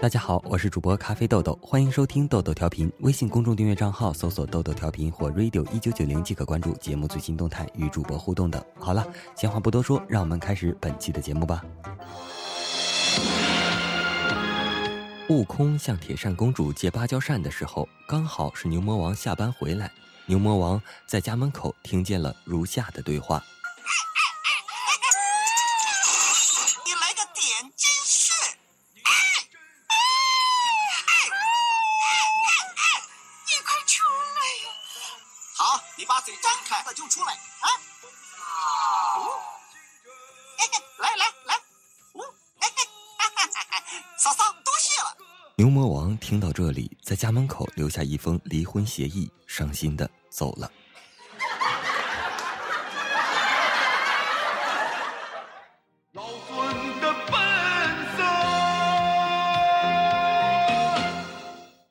大家好，我是主播咖啡豆豆，欢迎收听豆豆调频。微信公众订阅账号搜索“豆豆调频”或 “radio 一九九零”即可关注节目最新动态与主播互动的。好了，闲话不多说，让我们开始本期的节目吧。悟空向铁扇公主借芭蕉扇的时候，刚好是牛魔王下班回来。牛魔王在家门口听见了如下的对话。牛魔王听到这里，在家门口留下一封离婚协议，伤心的走了。老孙的本色。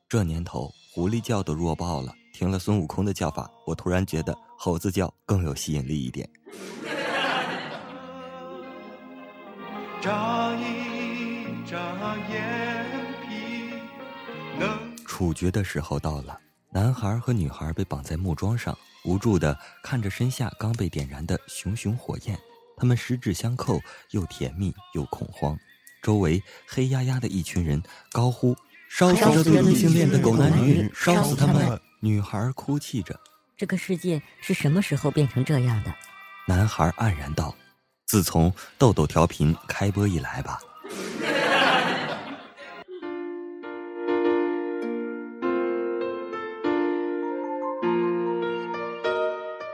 这年头，狐狸叫都弱爆了。听了孙悟空的叫法，我突然觉得猴子叫更有吸引力一点。处决的时候到了，男孩和女孩被绑在木桩上，无助的看着身下刚被点燃的熊熊火焰，他们十指相扣，又甜蜜又恐慌。周围黑压压的一群人高呼：“烧死这对异性恋的狗男女，烧死他们！”女孩哭泣着：“这个世界是什么时候变成这样的？”男孩黯然道：“自从豆豆调频开播以来吧。”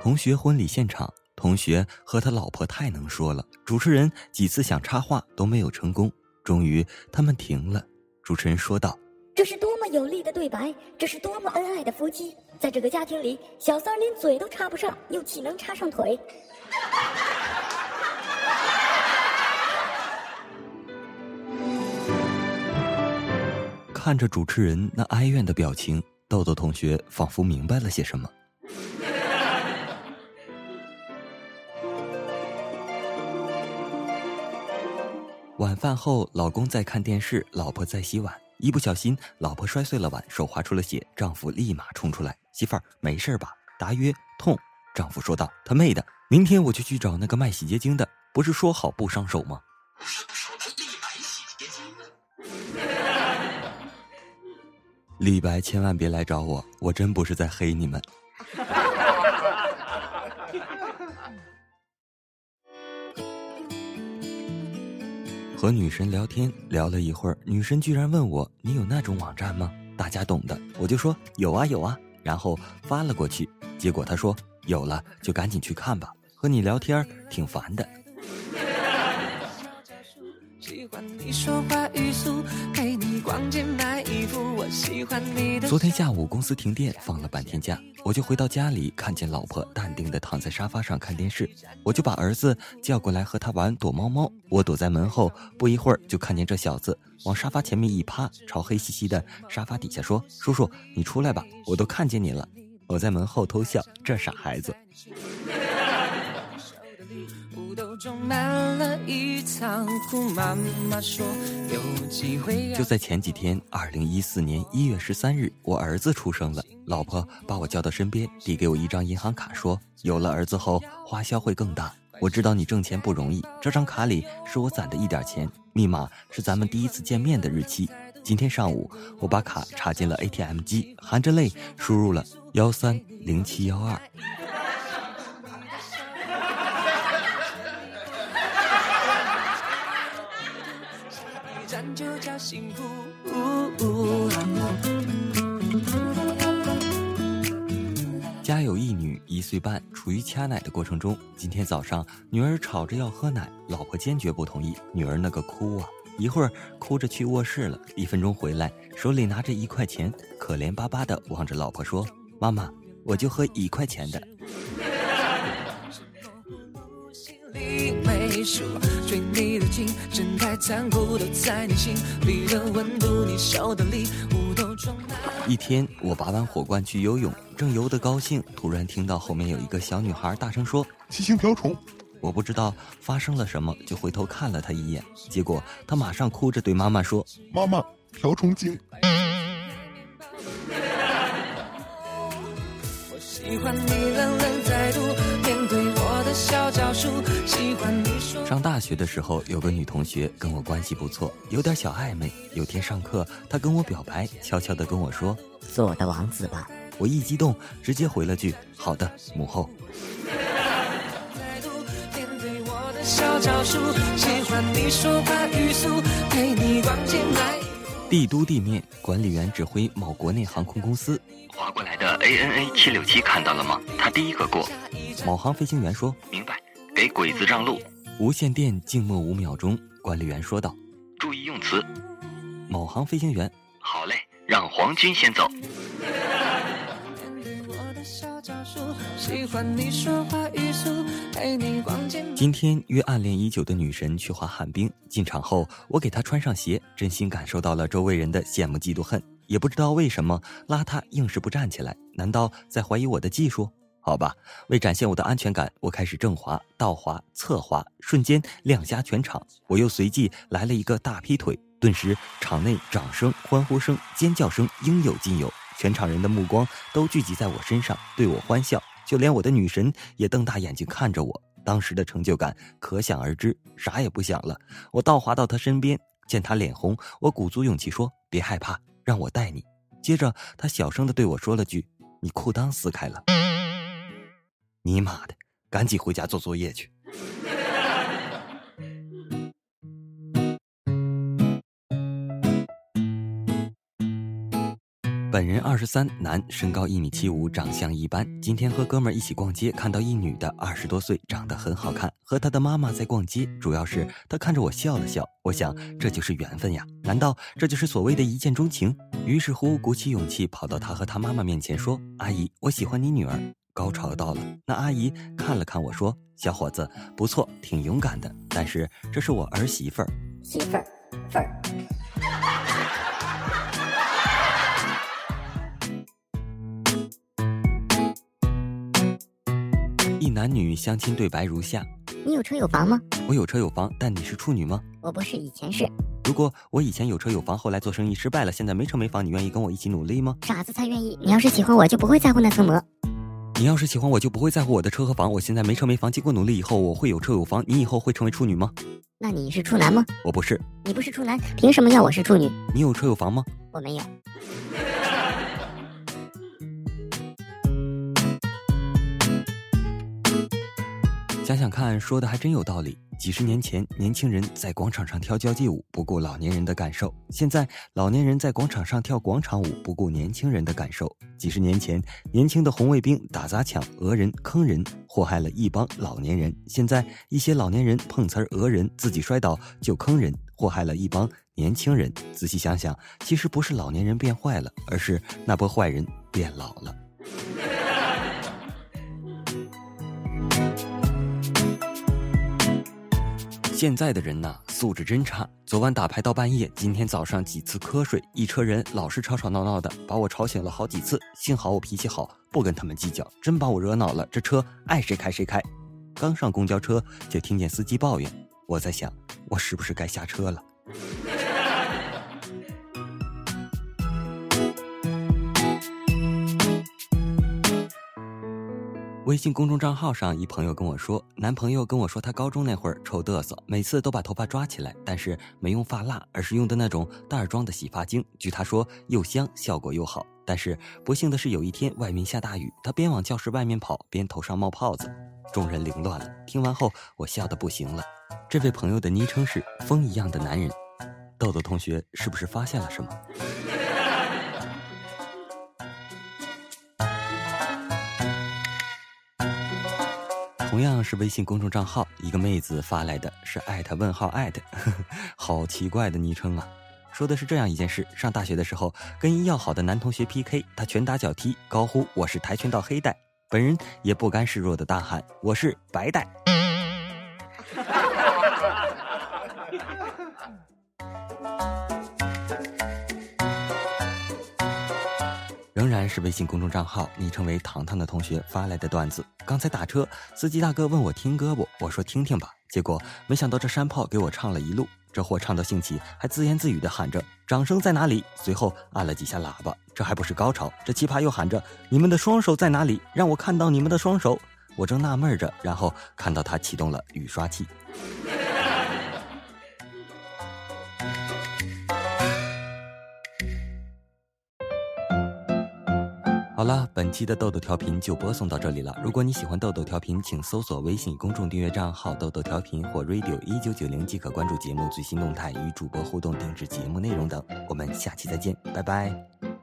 同学婚礼现场，同学和他老婆太能说了，主持人几次想插话都没有成功。终于，他们停了。主持人说道：“这是多么有力的对白，这是多么恩爱的夫妻，在这个家庭里，小三连嘴都插不上，又岂能插上腿？”看着主持人那哀怨的表情，豆豆同学仿佛明白了些什么。晚饭后，老公在看电视，老婆在洗碗。一不小心，老婆摔碎了碗，手划出了血。丈夫立马冲出来：“媳妇儿，没事吧？”答曰：“痛。”丈夫说道：“他妹的，明天我就去找那个卖洗洁精的，不是说好不伤手吗？”李白，千万别来找我，我真不是在黑你们。和女神聊天聊了一会儿，女神居然问我：“你有那种网站吗？”大家懂的，我就说有啊有啊，然后发了过去。结果她说有了，就赶紧去看吧。和你聊天挺烦的。昨天下午公司停电，放了半天假，我就回到家里，看见老婆淡定地躺在沙发上看电视，我就把儿子叫过来和他玩躲猫猫。我躲在门后，不一会儿就看见这小子往沙发前面一趴，朝黑兮兮的沙发底下说：“叔叔，你出来吧，我都看见你了。”我在门后偷笑，这傻孩子。就在前几天，二零一四年一月十三日，我儿子出生了。老婆把我叫到身边，递给我一张银行卡，说：“有了儿子后，花销会更大。我知道你挣钱不容易，这张卡里是我攒的一点钱，密码是咱们第一次见面的日期。今天上午，我把卡插进了 ATM 机，含着泪输入了幺三零七幺二。”家有一女一岁半，处于掐奶的过程中。今天早上，女儿吵着要喝奶，老婆坚决不同意。女儿那个哭啊，一会儿哭着去卧室了，一分钟回来，手里拿着一块钱，可怜巴巴的望着老婆说：“妈妈，我就喝一块钱的。”一天，我拔完火罐去游泳，正游得高兴，突然听到后面有一个小女孩大声说：“七星瓢虫！”我不知道发生了什么，就回头看了她一眼，结果她马上哭着对妈妈说：“妈妈，瓢虫精。上大学的时候，有个女同学跟我关系不错，有点小暧昧。有天上课，她跟我表白，悄悄的跟我说：“做我的王子吧。”我一激动，直接回了句：“好的，母后。”帝都地面管理员指挥某国内航空公司划过来的 ANA 七六七看到了吗？他第一个过。某航飞行员说：“明白，给鬼子让路。”无线电静默五秒钟，管理员说道：“注意用词。”某航飞行员：“好嘞，让皇军先走。”今天约暗恋已久的女神去滑旱冰，进场后我给她穿上鞋，真心感受到了周围人的羡慕嫉妒恨。也不知道为什么，邋遢硬是不站起来，难道在怀疑我的技术？好吧，为展现我的安全感，我开始正滑、倒滑、侧滑，瞬间亮瞎全场。我又随即来了一个大劈腿，顿时场内掌声、欢呼声、尖叫声应有尽有，全场人的目光都聚集在我身上，对我欢笑。就连我的女神也瞪大眼睛看着我，当时的成就感可想而知。啥也不想了，我倒滑到她身边，见她脸红，我鼓足勇气说：“别害怕，让我带你。”接着她小声的对我说了句：“你裤裆撕开了。”你妈的，赶紧回家做作业去。本人二十三，男，身高一米七五，长相一般。今天和哥们儿一起逛街，看到一女的，二十多岁，长得很好看。和她的妈妈在逛街，主要是她看着我笑了笑。我想这就是缘分呀，难道这就是所谓的一见钟情？于是乎，鼓起勇气跑到她和她妈妈面前说：“阿姨，我喜欢你女儿。”高潮到了，那阿姨看了看我说：“小伙子，不错，挺勇敢的。但是这是我儿媳妇儿，媳妇儿，妇儿。”一男女相亲对白如下：你有车有房吗？我有车有房，但你是处女吗？我不是，以前是。如果我以前有车有房，后来做生意失败了，现在没车没房，你愿意跟我一起努力吗？傻子才愿意。你要是喜欢我，就不会在乎那层膜。你要是喜欢我，就不会在乎我的车和房。我现在没车没房，经过努力以后，我会有车有房。你以后会成为处女吗？那你是处男吗？我不是。你不是处男，凭什么要我是处女？你有车有房吗？我没有。想想看，说的还真有道理。几十年前，年轻人在广场上跳交际舞，不顾老年人的感受；现在，老年人在广场上跳广场舞，不顾年轻人的感受。几十年前，年轻的红卫兵打砸抢、讹人、坑人，祸害了一帮老年人；现在，一些老年人碰瓷儿讹人，自己摔倒就坑人，祸害了一帮年轻人。仔细想想，其实不是老年人变坏了，而是那波坏人变老了。现在的人呐，素质真差。昨晚打牌到半夜，今天早上几次瞌睡，一车人老是吵吵闹闹的，把我吵醒了好几次。幸好我脾气好，不跟他们计较，真把我惹恼了。这车爱谁开谁开。刚上公交车，就听见司机抱怨。我在想，我是不是该下车了？微信公众账号上，一朋友跟我说，男朋友跟我说，他高中那会儿臭嘚瑟，每次都把头发抓起来，但是没用发蜡，而是用的那种袋装的洗发精。据他说，又香，效果又好。但是不幸的是，有一天外面下大雨，他边往教室外面跑，边头上冒泡子，众人凌乱了。听完后，我笑得不行了。这位朋友的昵称是“风一样的男人”，豆豆同学是不是发现了什么？同样是微信公众账号，一个妹子发来的是艾特问号艾特，好奇怪的昵称啊！说的是这样一件事：上大学的时候，跟一要好的男同学 PK，他拳打脚踢，高呼我是跆拳道黑带，本人也不甘示弱的大喊我是白带。仍然是微信公众账号，昵称为糖糖的同学发来的段子。刚才打车，司机大哥问我听歌不？我说听听吧。结果没想到这山炮给我唱了一路，这货唱到兴起，还自言自语地喊着：“掌声在哪里？”随后按了几下喇叭。这还不是高潮，这奇葩又喊着：“你们的双手在哪里？让我看到你们的双手！”我正纳闷着，然后看到他启动了雨刷器。好了，本期的豆豆调频就播送到这里了。如果你喜欢豆豆调频，请搜索微信公众订阅账号“豆豆调频”或 “radio 一九九零”即可关注节目最新动态与主播互动、定制节目内容等。我们下期再见，拜拜。